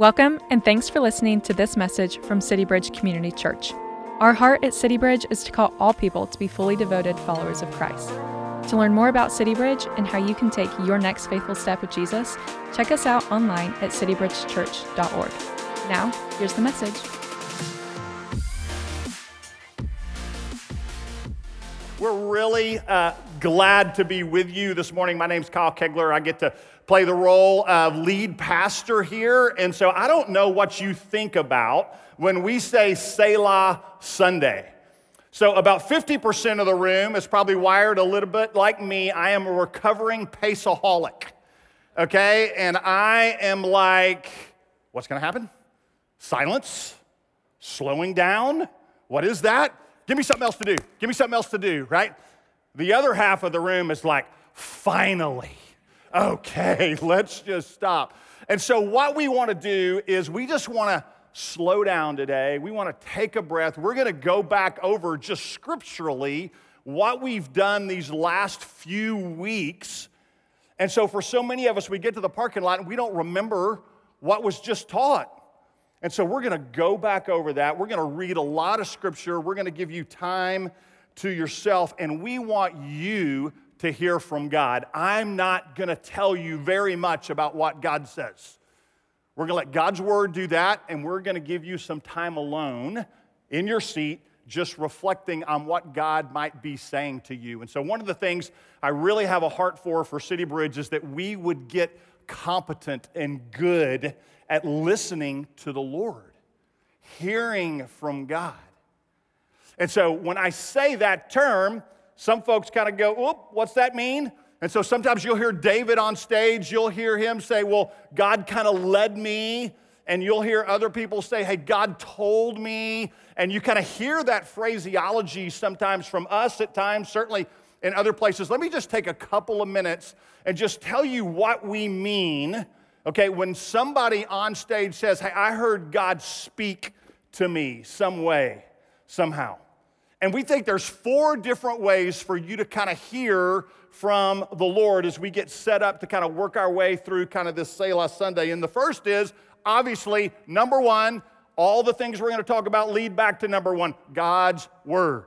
Welcome, and thanks for listening to this message from City Bridge Community Church. Our heart at City Bridge is to call all people to be fully devoted followers of Christ. To learn more about City Bridge and how you can take your next faithful step with Jesus, check us out online at citybridgechurch.org. Now, here's the message. We're really uh, glad to be with you this morning. My name's Kyle Kaigler. I get to play the role of lead pastor here. And so I don't know what you think about when we say Selah Sunday. So, about 50% of the room is probably wired a little bit like me. I am a recovering paceaholic, okay? And I am like, what's gonna happen? Silence, slowing down. What is that? Give me something else to do. Give me something else to do, right? The other half of the room is like, finally, okay, let's just stop. And so, what we wanna do is we just wanna slow down today. We wanna take a breath. We're gonna go back over just scripturally what we've done these last few weeks. And so, for so many of us, we get to the parking lot and we don't remember what was just taught. And so we're going to go back over that. We're going to read a lot of scripture. We're going to give you time to yourself, and we want you to hear from God. I'm not going to tell you very much about what God says. We're going to let God's word do that, and we're going to give you some time alone in your seat, just reflecting on what God might be saying to you. And so, one of the things I really have a heart for for City Bridge is that we would get competent and good at listening to the Lord, hearing from God. And so when I say that term, some folks kind of go, Whoop, what's that mean? And so sometimes you'll hear David on stage, you'll hear him say, Well, God kind of led me. And you'll hear other people say, Hey, God told me. And you kind of hear that phraseology sometimes from us at times, certainly in other places. Let me just take a couple of minutes and just tell you what we mean Okay, when somebody on stage says, Hey, I heard God speak to me some way, somehow. And we think there's four different ways for you to kind of hear from the Lord as we get set up to kind of work our way through kind of this Selah Sunday. And the first is obviously, number one, all the things we're going to talk about lead back to number one God's Word.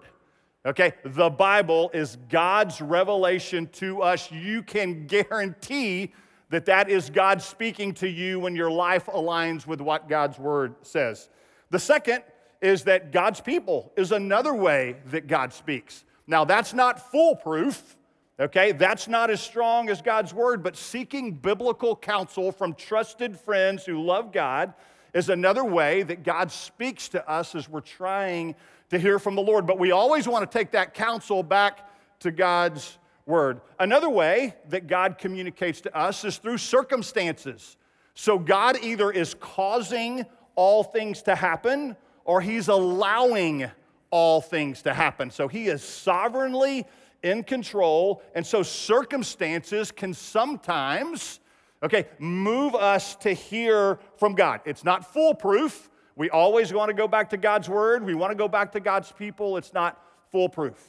Okay, the Bible is God's revelation to us. You can guarantee that that is God speaking to you when your life aligns with what God's word says. The second is that God's people is another way that God speaks. Now, that's not foolproof, okay? That's not as strong as God's word, but seeking biblical counsel from trusted friends who love God is another way that God speaks to us as we're trying to hear from the Lord. But we always want to take that counsel back to God's word. Another way that God communicates to us is through circumstances. So God either is causing all things to happen or he's allowing all things to happen. So he is sovereignly in control. And so circumstances can sometimes, okay, move us to hear from God. It's not foolproof. We always want to go back to God's word. We want to go back to God's people. It's not foolproof.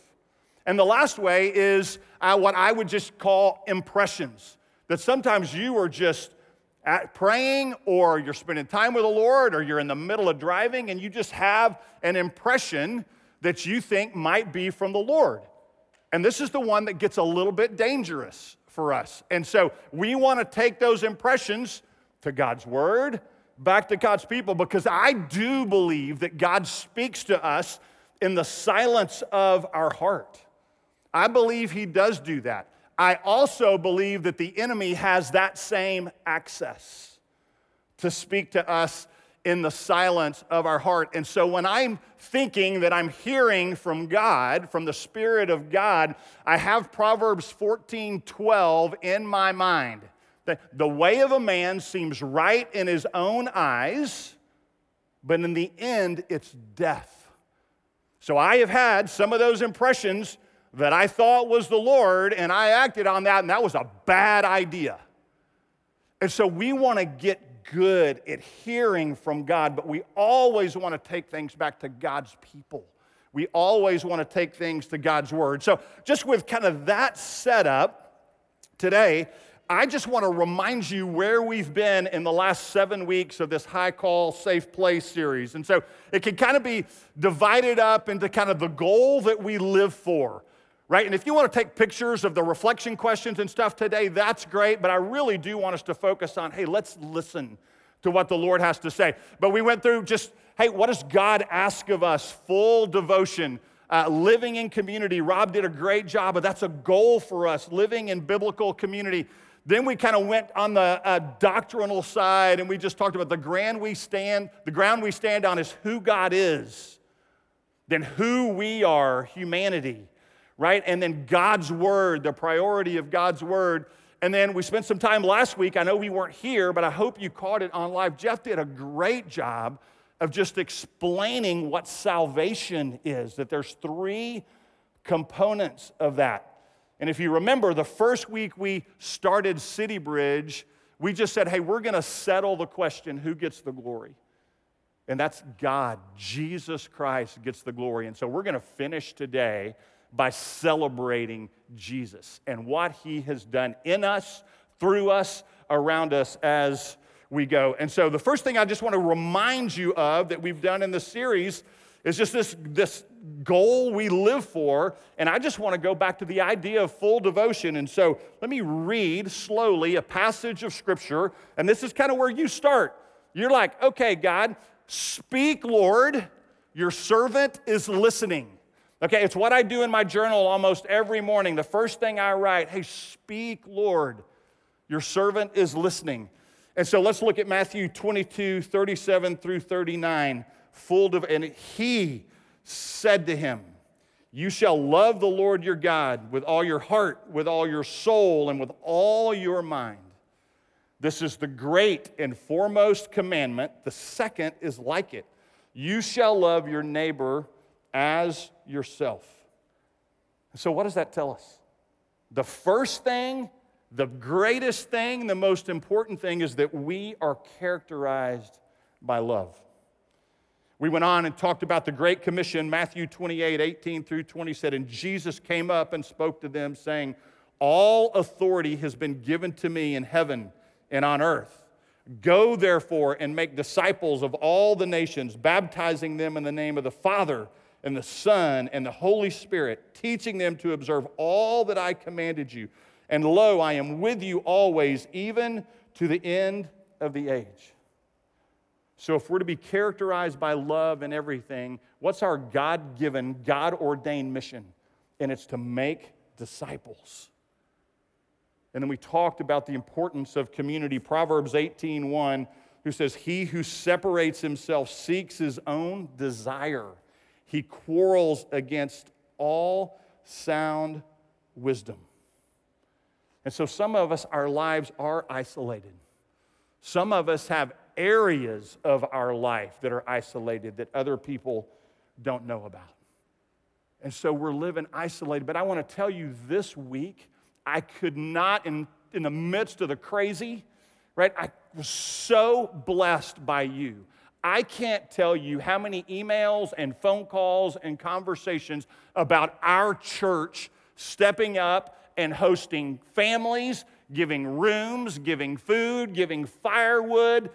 And the last way is uh, what I would just call impressions. That sometimes you are just praying or you're spending time with the Lord or you're in the middle of driving and you just have an impression that you think might be from the Lord. And this is the one that gets a little bit dangerous for us. And so we want to take those impressions to God's Word, back to God's people, because I do believe that God speaks to us in the silence of our heart. I believe he does do that. I also believe that the enemy has that same access to speak to us in the silence of our heart. And so when I'm thinking that I'm hearing from God, from the Spirit of God, I have Proverbs 14 12 in my mind. The, the way of a man seems right in his own eyes, but in the end, it's death. So I have had some of those impressions that I thought was the Lord, and I acted on that, and that was a bad idea. And so we want to get good at hearing from God, but we always want to take things back to God's people. We always want to take things to God's word. So, just with kind of that setup, today, I just want to remind you where we've been in the last seven weeks of this High Call Safe Place series. And so it can kind of be divided up into kind of the goal that we live for, right? And if you want to take pictures of the reflection questions and stuff today, that's great. But I really do want us to focus on hey, let's listen to what the Lord has to say. But we went through just hey, what does God ask of us? Full devotion. Uh, living in community. Rob did a great job, but that's a goal for us, living in biblical community. Then we kind of went on the uh, doctrinal side and we just talked about the ground we stand, the ground we stand on is who God is, then who we are, humanity, right? And then God's word, the priority of God's word. And then we spent some time last week. I know we weren't here, but I hope you caught it on live. Jeff did a great job of just explaining what salvation is, that there's three components of that. And if you remember, the first week we started City Bridge, we just said, hey, we're going to settle the question who gets the glory? And that's God. Jesus Christ gets the glory. And so we're going to finish today by celebrating Jesus and what he has done in us, through us, around us as we go. And so the first thing I just want to remind you of that we've done in the series is just this, this goal we live for. And I just want to go back to the idea of full devotion. And so let me read slowly a passage of scripture. And this is kind of where you start. You're like, okay, God, speak, Lord. Your servant is listening. Okay, it's what I do in my journal almost every morning. The first thing I write, hey, speak, Lord. Your servant is listening. And so let's look at Matthew 22, 37 through 39. Full dev- and he said to him, You shall love the Lord your God with all your heart, with all your soul, and with all your mind. This is the great and foremost commandment. The second is like it you shall love your neighbor as yourself. So, what does that tell us? The first thing, the greatest thing, the most important thing is that we are characterized by love. We went on and talked about the Great Commission, Matthew 28 18 through 20 said, And Jesus came up and spoke to them, saying, All authority has been given to me in heaven and on earth. Go therefore and make disciples of all the nations, baptizing them in the name of the Father and the Son and the Holy Spirit, teaching them to observe all that I commanded you. And lo, I am with you always, even to the end of the age. So, if we're to be characterized by love and everything, what's our God given, God ordained mission? And it's to make disciples. And then we talked about the importance of community. Proverbs 18:1, who says, He who separates himself seeks his own desire. He quarrels against all sound wisdom. And so some of us, our lives are isolated. Some of us have areas of our life that are isolated that other people don't know about. And so we're living isolated. But I want to tell you this week, I could not, in, in the midst of the crazy, right? I was so blessed by you. I can't tell you how many emails and phone calls and conversations about our church stepping up and hosting families, giving rooms, giving food, giving firewood,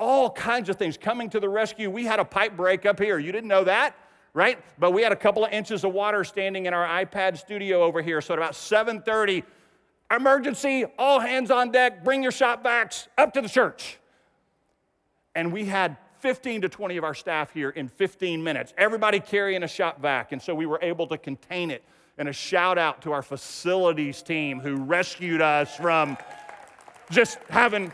all kinds of things coming to the rescue. We had a pipe break up here. You didn't know that, right? But we had a couple of inches of water standing in our iPad studio over here. So at about 7:30, emergency, all hands on deck, bring your shop vacs up to the church. And we had 15 to 20 of our staff here in 15 minutes, everybody carrying a shop vac. And so we were able to contain it. And a shout out to our facilities team who rescued us from just having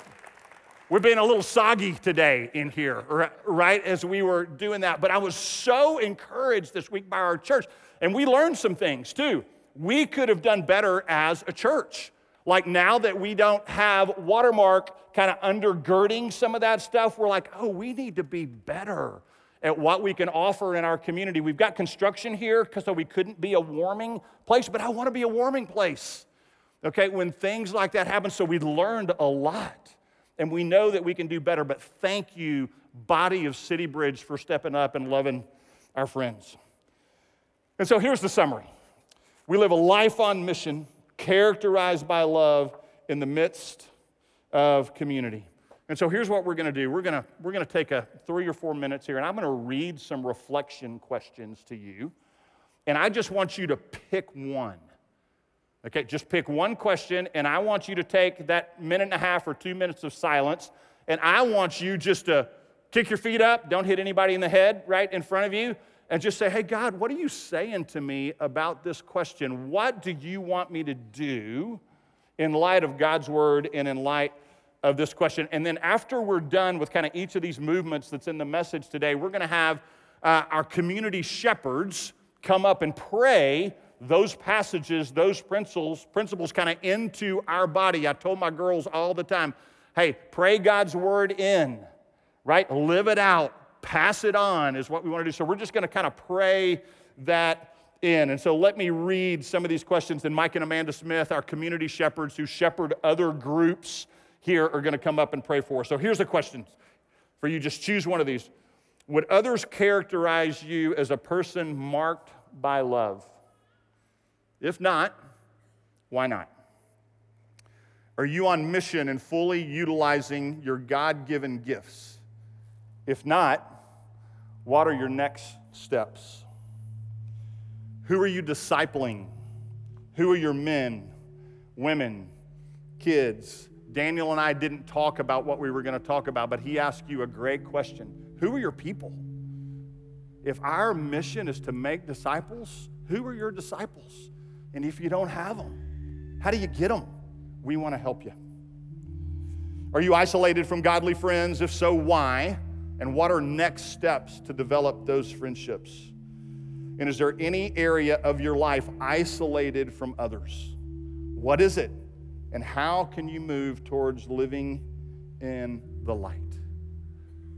we're being a little soggy today in here, right, as we were doing that. But I was so encouraged this week by our church. And we learned some things too. We could have done better as a church. Like now that we don't have Watermark kind of undergirding some of that stuff, we're like, oh, we need to be better at what we can offer in our community. We've got construction here so we couldn't be a warming place, but I want to be a warming place. Okay, when things like that happen, so we learned a lot and we know that we can do better, but thank you, body of City Bridge, for stepping up and loving our friends. And so here's the summary we live a life on mission characterized by love, in the midst of community. And so here's what we're going to do. We're going to we're going to take a 3 or 4 minutes here and I'm going to read some reflection questions to you. And I just want you to pick one. Okay, just pick one question and I want you to take that minute and a half or 2 minutes of silence and I want you just to kick your feet up, don't hit anybody in the head right in front of you and just say, "Hey God, what are you saying to me about this question? What do you want me to do in light of God's word and in light of this question. And then after we're done with kind of each of these movements that's in the message today, we're going to have uh, our community shepherds come up and pray those passages, those principles, principles kind of into our body. I told my girls all the time, hey, pray God's word in, right? Live it out, pass it on is what we want to do. So we're just going to kind of pray that in. And so let me read some of these questions. And Mike and Amanda Smith, our community shepherds who shepherd other groups here are going to come up and pray for. So here's the question for you just choose one of these. Would others characterize you as a person marked by love? If not, why not? Are you on mission and fully utilizing your God given gifts? If not, what are your next steps? Who are you discipling? Who are your men, women, kids, Daniel and I didn't talk about what we were going to talk about, but he asked you a great question Who are your people? If our mission is to make disciples, who are your disciples? And if you don't have them, how do you get them? We want to help you. Are you isolated from godly friends? If so, why? And what are next steps to develop those friendships? And is there any area of your life isolated from others? What is it? And how can you move towards living in the light?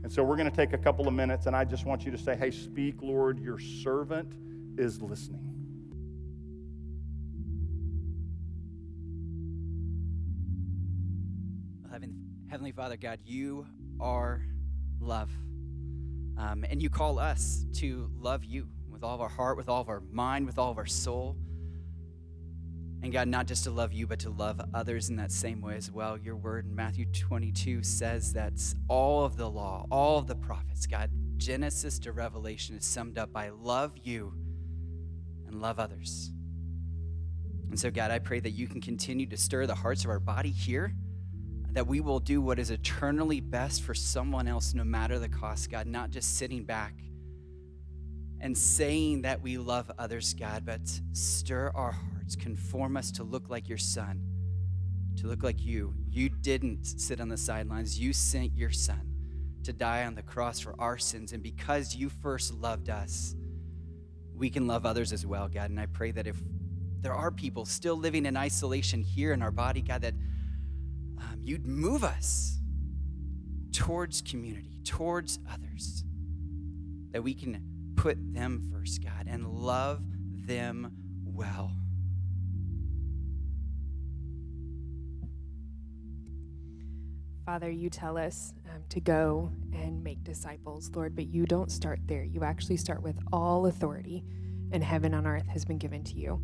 And so we're going to take a couple of minutes, and I just want you to say, Hey, speak, Lord, your servant is listening. Heavenly Father, God, you are love. Um, and you call us to love you with all of our heart, with all of our mind, with all of our soul. And God, not just to love you, but to love others in that same way as well. Your word in Matthew 22 says that all of the law, all of the prophets, God, Genesis to Revelation is summed up by love you and love others. And so, God, I pray that you can continue to stir the hearts of our body here, that we will do what is eternally best for someone else, no matter the cost, God, not just sitting back and saying that we love others, God, but stir our hearts, conform us to look like your son, to look like you. You didn't sit on the sidelines, you sent your son to die on the cross for our sins. And because you first loved us, we can love others as well, God. And I pray that if there are people still living in isolation here in our body, God, that um, you'd move us towards community, towards others, that we can put them first, God, and love them well. Father, you tell us um, to go and make disciples, Lord, but you don't start there. You actually start with all authority in heaven on earth has been given to you.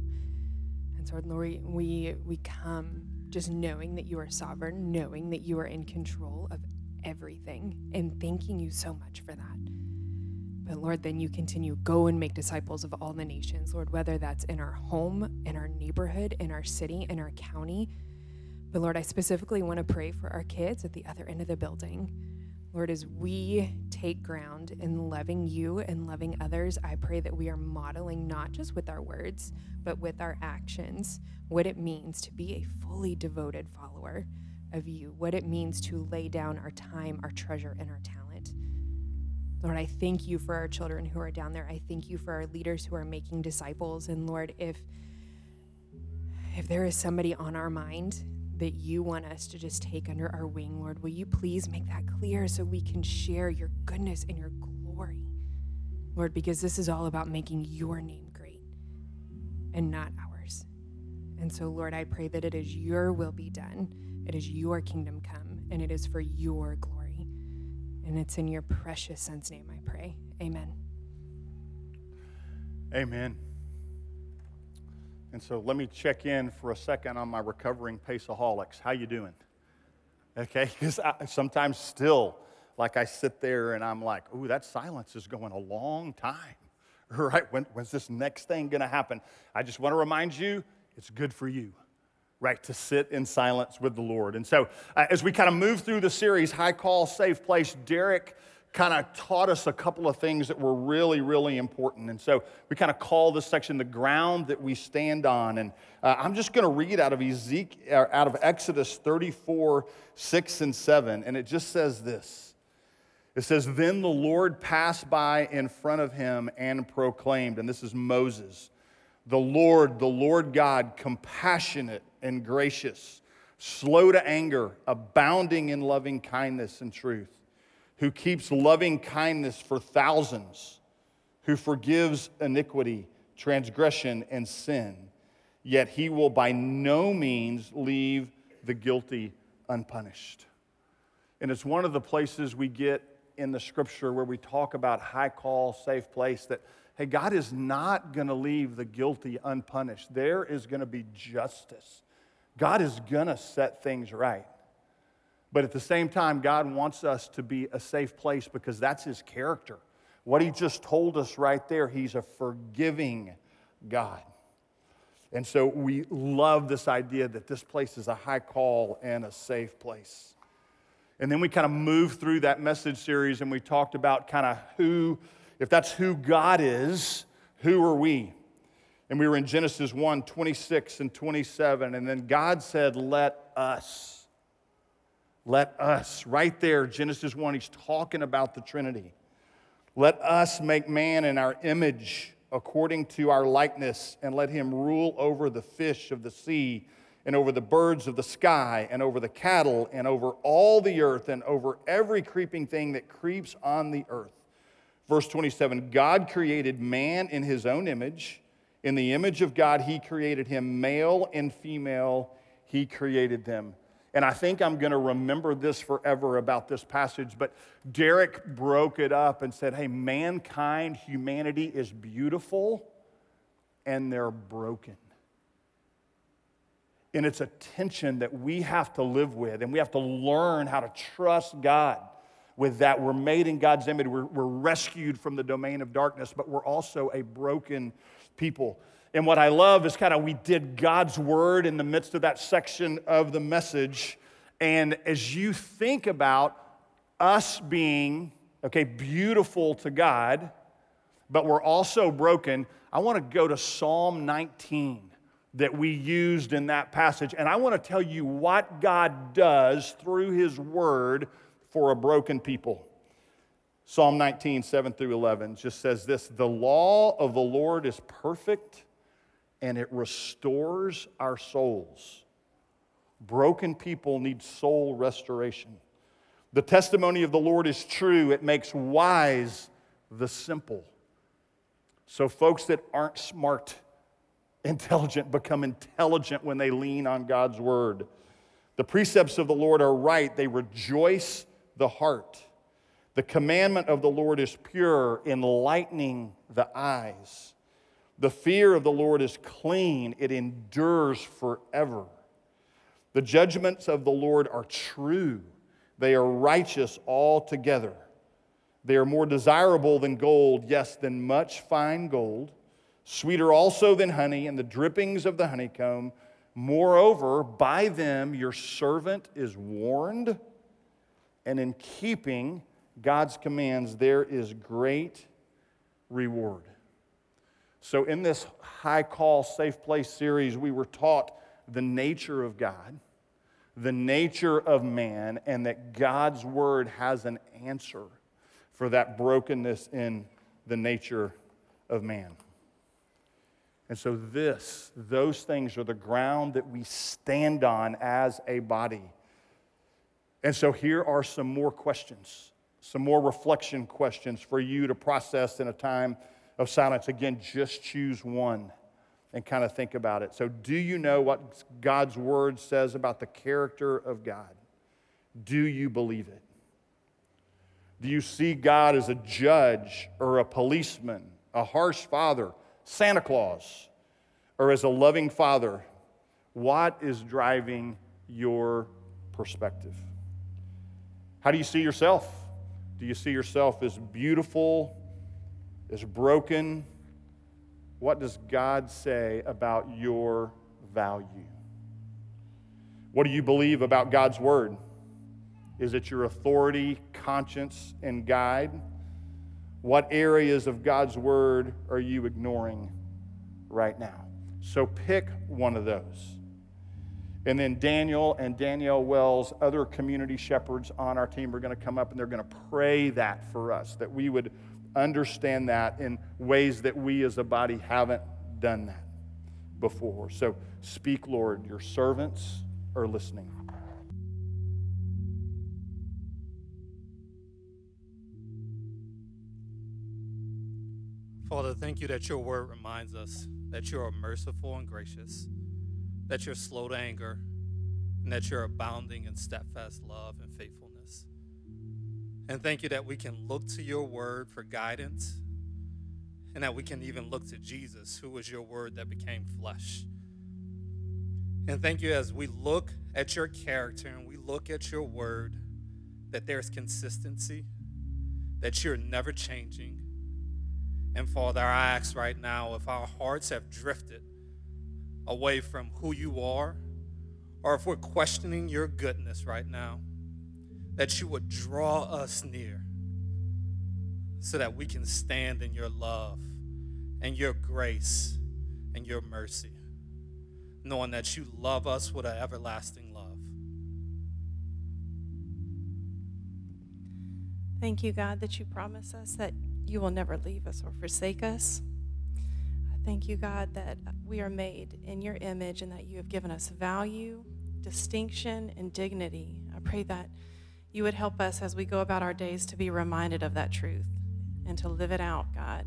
And so, Lord, we, we come just knowing that you are sovereign, knowing that you are in control of everything, and thanking you so much for that. But Lord, then you continue, go and make disciples of all the nations, Lord, whether that's in our home, in our neighborhood, in our city, in our county. But Lord, I specifically want to pray for our kids at the other end of the building. Lord, as we take ground in loving you and loving others, I pray that we are modeling not just with our words, but with our actions what it means to be a fully devoted follower of you, what it means to lay down our time, our treasure, and our talent Lord, I thank you for our children who are down there. I thank you for our leaders who are making disciples. And Lord, if if there is somebody on our mind that you want us to just take under our wing, Lord, will you please make that clear so we can share your goodness and your glory? Lord, because this is all about making your name great and not ours. And so, Lord, I pray that it is your will be done, it is your kingdom come, and it is for your glory. And it's in your precious son's name I pray. Amen. Amen. And so let me check in for a second on my recovering paceaholics. How you doing? Okay, because sometimes still, like I sit there and I'm like, ooh, that silence is going a long time. Right? When, when's this next thing going to happen? I just want to remind you, it's good for you, right? To sit in silence with the Lord. And so, uh, as we kind of move through the series, High Call, Safe Place, Derek kind of taught us a couple of things that were really, really important. And so we kind of call this section the ground that we stand on. And uh, I'm just going to read out of Ezekiel, out of Exodus 34, 6 and 7. And it just says this. It says, Then the Lord passed by in front of him and proclaimed, and this is Moses, the Lord, the Lord God, compassionate and gracious, slow to anger, abounding in loving kindness and truth who keeps loving kindness for thousands, who forgives iniquity, transgression, and sin, yet he will by no means leave the guilty unpunished. And it's one of the places we get in the scripture where we talk about high call, safe place that, hey, God is not going to leave the guilty unpunished. There is going to be justice. God is going to set things right. But at the same time, God wants us to be a safe place because that's His character. What He just told us right there, He's a forgiving God. And so we love this idea that this place is a high call and a safe place. And then we kind of moved through that message series and we talked about kind of who, if that's who God is, who are we? And we were in Genesis 1 26 and 27. And then God said, Let us. Let us, right there, Genesis 1, he's talking about the Trinity. Let us make man in our image according to our likeness, and let him rule over the fish of the sea, and over the birds of the sky, and over the cattle, and over all the earth, and over every creeping thing that creeps on the earth. Verse 27 God created man in his own image. In the image of God, he created him, male and female, he created them. And I think I'm going to remember this forever about this passage. But Derek broke it up and said, hey, mankind, humanity is beautiful and they're broken. And it's a tension that we have to live with, and we have to learn how to trust God with that. We're made in God's image, we're, we're rescued from the domain of darkness, but we're also a broken people. And what I love is kind of we did God's word in the midst of that section of the message. And as you think about us being, okay, beautiful to God, but we're also broken, I want to go to Psalm 19 that we used in that passage. And I want to tell you what God does through his word for a broken people. Psalm 19, 7 through 11 just says this The law of the Lord is perfect and it restores our souls. Broken people need soul restoration. The testimony of the Lord is true, it makes wise the simple. So, folks that aren't smart, intelligent, become intelligent when they lean on God's word. The precepts of the Lord are right, they rejoice the heart. The commandment of the Lord is pure, enlightening the eyes. The fear of the Lord is clean, it endures forever. The judgments of the Lord are true, they are righteous altogether. They are more desirable than gold, yes, than much fine gold, sweeter also than honey and the drippings of the honeycomb. Moreover, by them your servant is warned, and in keeping God's commands, there is great reward. So, in this high call, safe place series, we were taught the nature of God, the nature of man, and that God's word has an answer for that brokenness in the nature of man. And so, this, those things are the ground that we stand on as a body. And so, here are some more questions, some more reflection questions for you to process in a time of silence. Again, just choose one and kind of think about it. So, do you know what God's word says about the character of God? Do you believe it? Do you see God as a judge or a policeman, a harsh father, Santa Claus, or as a loving father, what is driving your perspective? How do you see yourself? Do you see yourself as beautiful, as broken? What does God say about your value? What do you believe about God's word? Is it your authority, conscience, and guide? What areas of God's word are you ignoring right now? So pick one of those. And then Daniel and Danielle Wells, other community shepherds on our team, are going to come up and they're going to pray that for us, that we would understand that in ways that we as a body haven't done that before. So speak, Lord. Your servants are listening. Father, thank you that your word reminds us that you are merciful and gracious, that you're slow to anger, and that you're abounding in steadfast love and faithfulness. And thank you that we can look to your word for guidance, and that we can even look to Jesus, who was your word that became flesh. And thank you as we look at your character and we look at your word, that there's consistency, that you're never changing, and Father, I ask right now if our hearts have drifted away from who you are, or if we're questioning your goodness right now, that you would draw us near so that we can stand in your love and your grace and your mercy, knowing that you love us with an everlasting love. Thank you, God, that you promise us that you will never leave us or forsake us. I thank you, God, that we are made in your image and that you have given us value, distinction, and dignity. I pray that you would help us as we go about our days to be reminded of that truth and to live it out, God.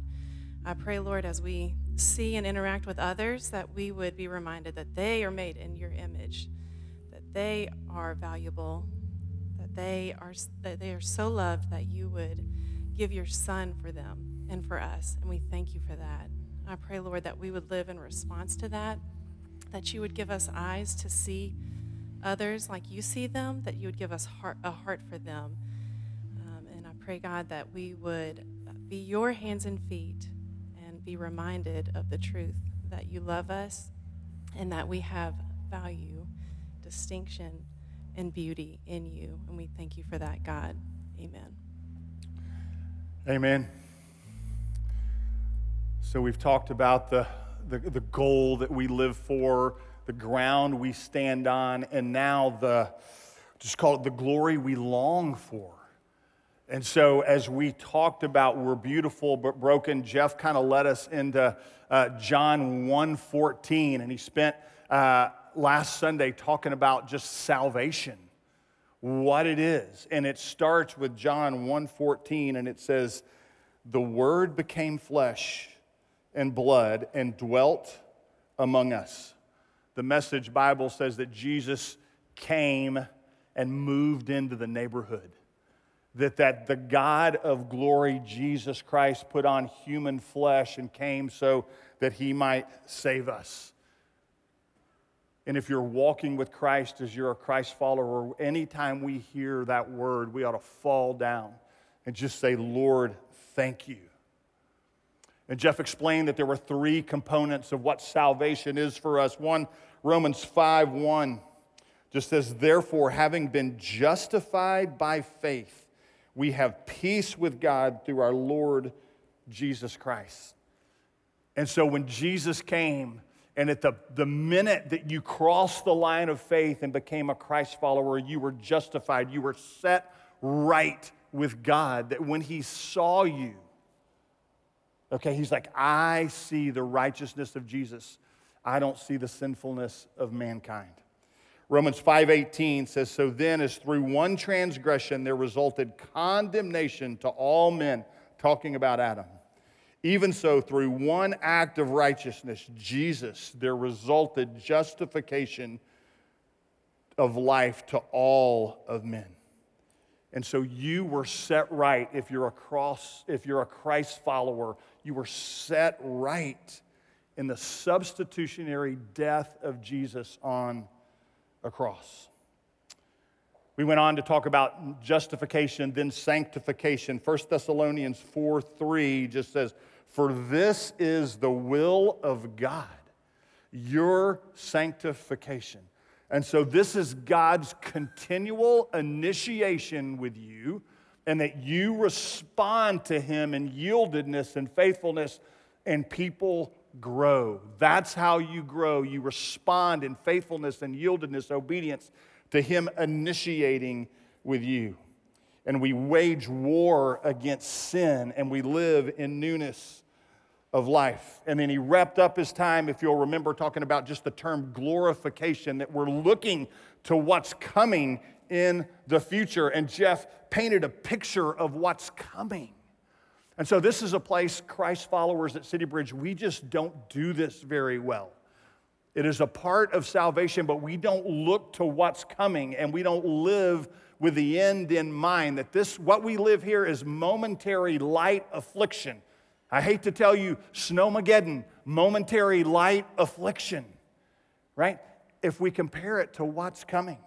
I pray, Lord, as we see and interact with others, that we would be reminded that they are made in your image, that they are valuable, that they are that they are so loved that you would give your son for them and for us. And we thank you for that. I pray, Lord, that we would live in response to that, that you would give us eyes to see others like you see them, that you would give us heart, a heart for them. Um, and I pray, God, that we would be your hands and feet and be reminded of the truth that you love us and that we have value, distinction, and beauty in you. And we thank you for that, God. Amen. Amen. So we've talked about the, the, the, goal that we live for, the ground we stand on, and now the, just call it the glory we long for. And so, as we talked about, we're beautiful but broken. Jeff kind of led us into uh, John 1:14, and he spent uh, last Sunday talking about just salvation what it is. And it starts with John 1:14 and it says the word became flesh and blood and dwelt among us. The message Bible says that Jesus came and moved into the neighborhood. That, that the God of glory, Jesus Christ, put on human flesh and came so that he might save us. And if you're walking with Christ as you're a Christ follower, anytime we hear that word, we ought to fall down and just say, Lord, thank you. And Jeff explained that there were three components of what salvation is for us. One, Romans 5 1 just says, Therefore, having been justified by faith, we have peace with God through our Lord Jesus Christ. And so when Jesus came, and at the, the minute that you crossed the line of faith and became a Christ follower, you were justified. You were set right with God. That when He saw you, okay, He's like, I see the righteousness of Jesus. I don't see the sinfulness of mankind. Romans 5:18 says so then as through one transgression there resulted condemnation to all men talking about Adam even so, through one act of righteousness, Jesus, there resulted justification of life to all of men. And so you were set right if you're a cross, if you're a Christ follower, you were set right in the substitutionary death of Jesus on a cross. We went on to talk about justification, then sanctification. 1 Thessalonians 4 3 just says, For this is the will of God, your sanctification. And so, this is God's continual initiation with you, and that you respond to Him in yieldedness and faithfulness, and people grow. That's how you grow. You respond in faithfulness and yieldedness, obedience to Him initiating with you. And we wage war against sin and we live in newness of life. And then he wrapped up his time, if you'll remember, talking about just the term glorification, that we're looking to what's coming in the future. And Jeff painted a picture of what's coming. And so, this is a place, Christ followers at City Bridge, we just don't do this very well. It is a part of salvation, but we don't look to what's coming and we don't live with the end in mind. That this, what we live here is momentary light affliction. I hate to tell you, Snowmageddon, momentary light affliction, right? If we compare it to what's coming.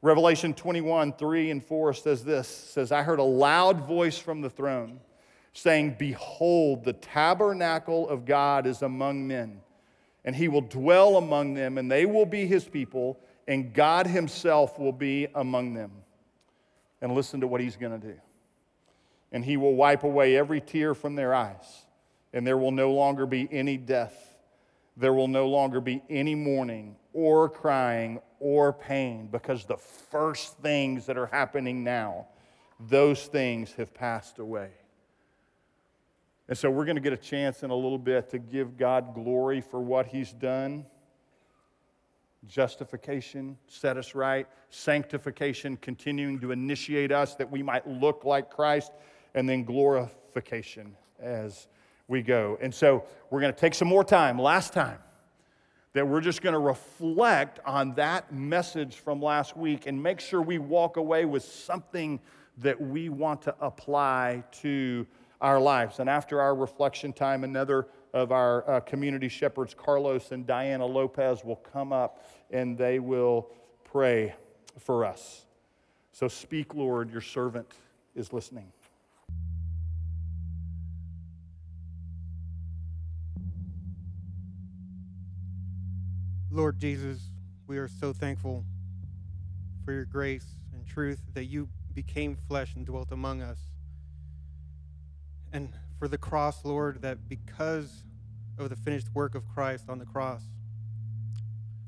Revelation 21, 3 and 4 says this says, I heard a loud voice from the throne saying, Behold, the tabernacle of God is among men and he will dwell among them, and they will be his people, and God himself will be among them. And listen to what he's going to do. And he will wipe away every tear from their eyes, and there will no longer be any death. There will no longer be any mourning or crying or pain, because the first things that are happening now, those things have passed away. And so we're going to get a chance in a little bit to give God glory for what He's done. Justification, set us right. Sanctification, continuing to initiate us that we might look like Christ. And then glorification as we go. And so we're going to take some more time, last time, that we're just going to reflect on that message from last week and make sure we walk away with something that we want to apply to our lives. And after our reflection time, another of our uh, community shepherds, Carlos and Diana Lopez, will come up and they will pray for us. So speak, Lord, your servant is listening. Lord Jesus, we are so thankful for your grace and truth that you became flesh and dwelt among us and for the cross, Lord, that because of the finished work of Christ on the cross,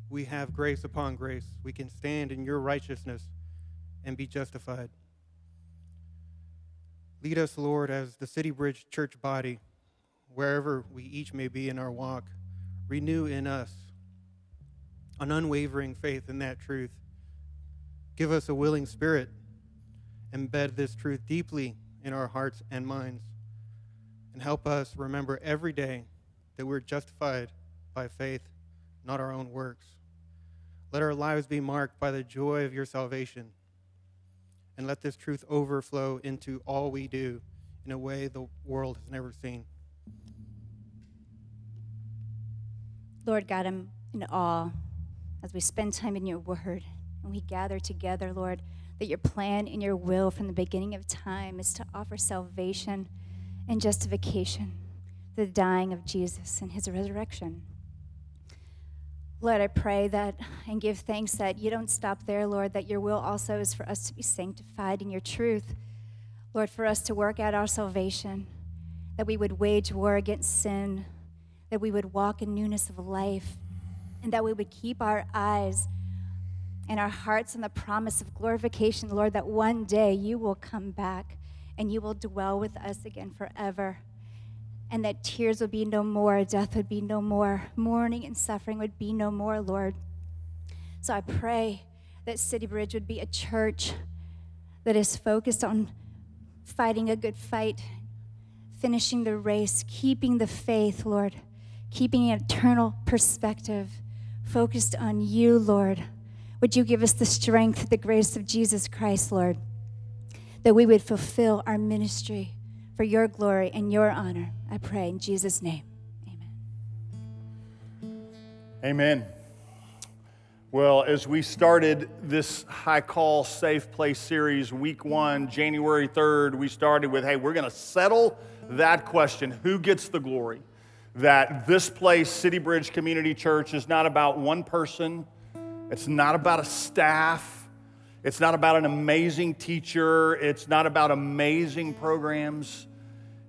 we have grace upon grace. We can stand in your righteousness and be justified. Lead us, Lord, as the City Bridge church body, wherever we each may be in our walk. Renew in us an unwavering faith in that truth. Give us a willing spirit. Embed this truth deeply in our hearts and minds and help us remember every day that we're justified by faith, not our own works. Let our lives be marked by the joy of your salvation. And let this truth overflow into all we do in a way the world has never seen. Lord God, I'm in awe as we spend time in your word and we gather together, Lord, that your plan and your will from the beginning of time is to offer salvation and justification, the dying of Jesus and his resurrection. Lord, I pray that and give thanks that you don't stop there, Lord, that your will also is for us to be sanctified in your truth. Lord, for us to work out our salvation, that we would wage war against sin, that we would walk in newness of life, and that we would keep our eyes and our hearts on the promise of glorification, Lord, that one day you will come back and you will dwell with us again forever. And that tears would be no more, death would be no more, mourning and suffering would be no more, Lord. So I pray that City Bridge would be a church that is focused on fighting a good fight, finishing the race, keeping the faith, Lord, keeping an eternal perspective, focused on you, Lord. Would you give us the strength, the grace of Jesus Christ, Lord? that we would fulfill our ministry for your glory and your honor. I pray in Jesus' name. Amen. Amen. Well, as we started this high call, safe place series, week one, January 3rd, we started with hey, we're going to settle that question who gets the glory? That this place, City Bridge Community Church, is not about one person, it's not about a staff, it's not about an amazing teacher, it's not about amazing programs.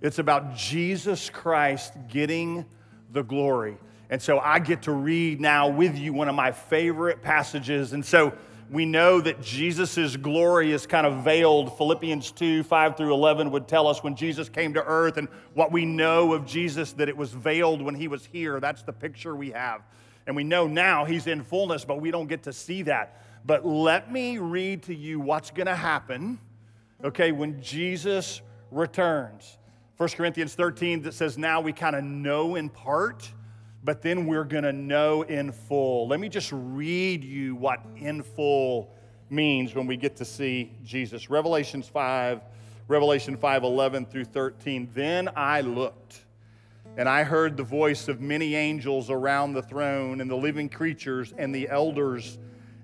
It's about Jesus Christ getting the glory. And so I get to read now with you one of my favorite passages. And so we know that Jesus' glory is kind of veiled. Philippians 2 5 through 11 would tell us when Jesus came to earth and what we know of Jesus, that it was veiled when he was here. That's the picture we have. And we know now he's in fullness, but we don't get to see that. But let me read to you what's going to happen, okay, when Jesus returns. 1 Corinthians 13 that says, Now we kind of know in part but then we're going to know in full. Let me just read you what in full means when we get to see Jesus. Revelations 5, Revelation 5 11 through 13. Then I looked, and I heard the voice of many angels around the throne, and the living creatures, and the elders,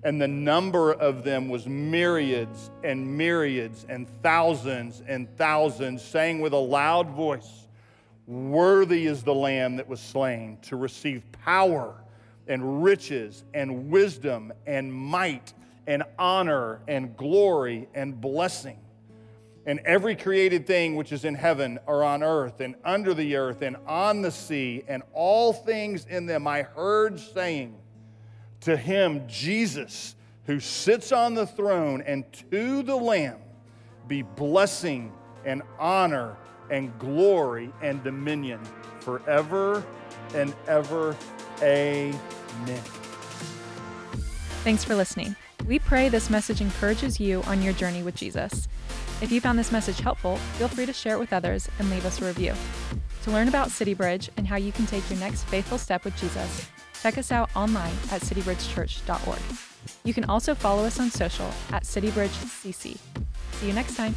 and the number of them was myriads and myriads, and thousands and thousands, saying with a loud voice, Worthy is the Lamb that was slain to receive power and riches and wisdom and might and honor and glory and blessing. And every created thing which is in heaven or on earth and under the earth and on the sea and all things in them, I heard saying to him, Jesus, who sits on the throne, and to the Lamb be blessing and honor and glory and dominion forever and ever. Amen. Thanks for listening. We pray this message encourages you on your journey with Jesus. If you found this message helpful, feel free to share it with others and leave us a review. To learn about City Bridge and how you can take your next faithful step with Jesus, check us out online at citybridgechurch.org. You can also follow us on social at CityBridgeCC. See you next time.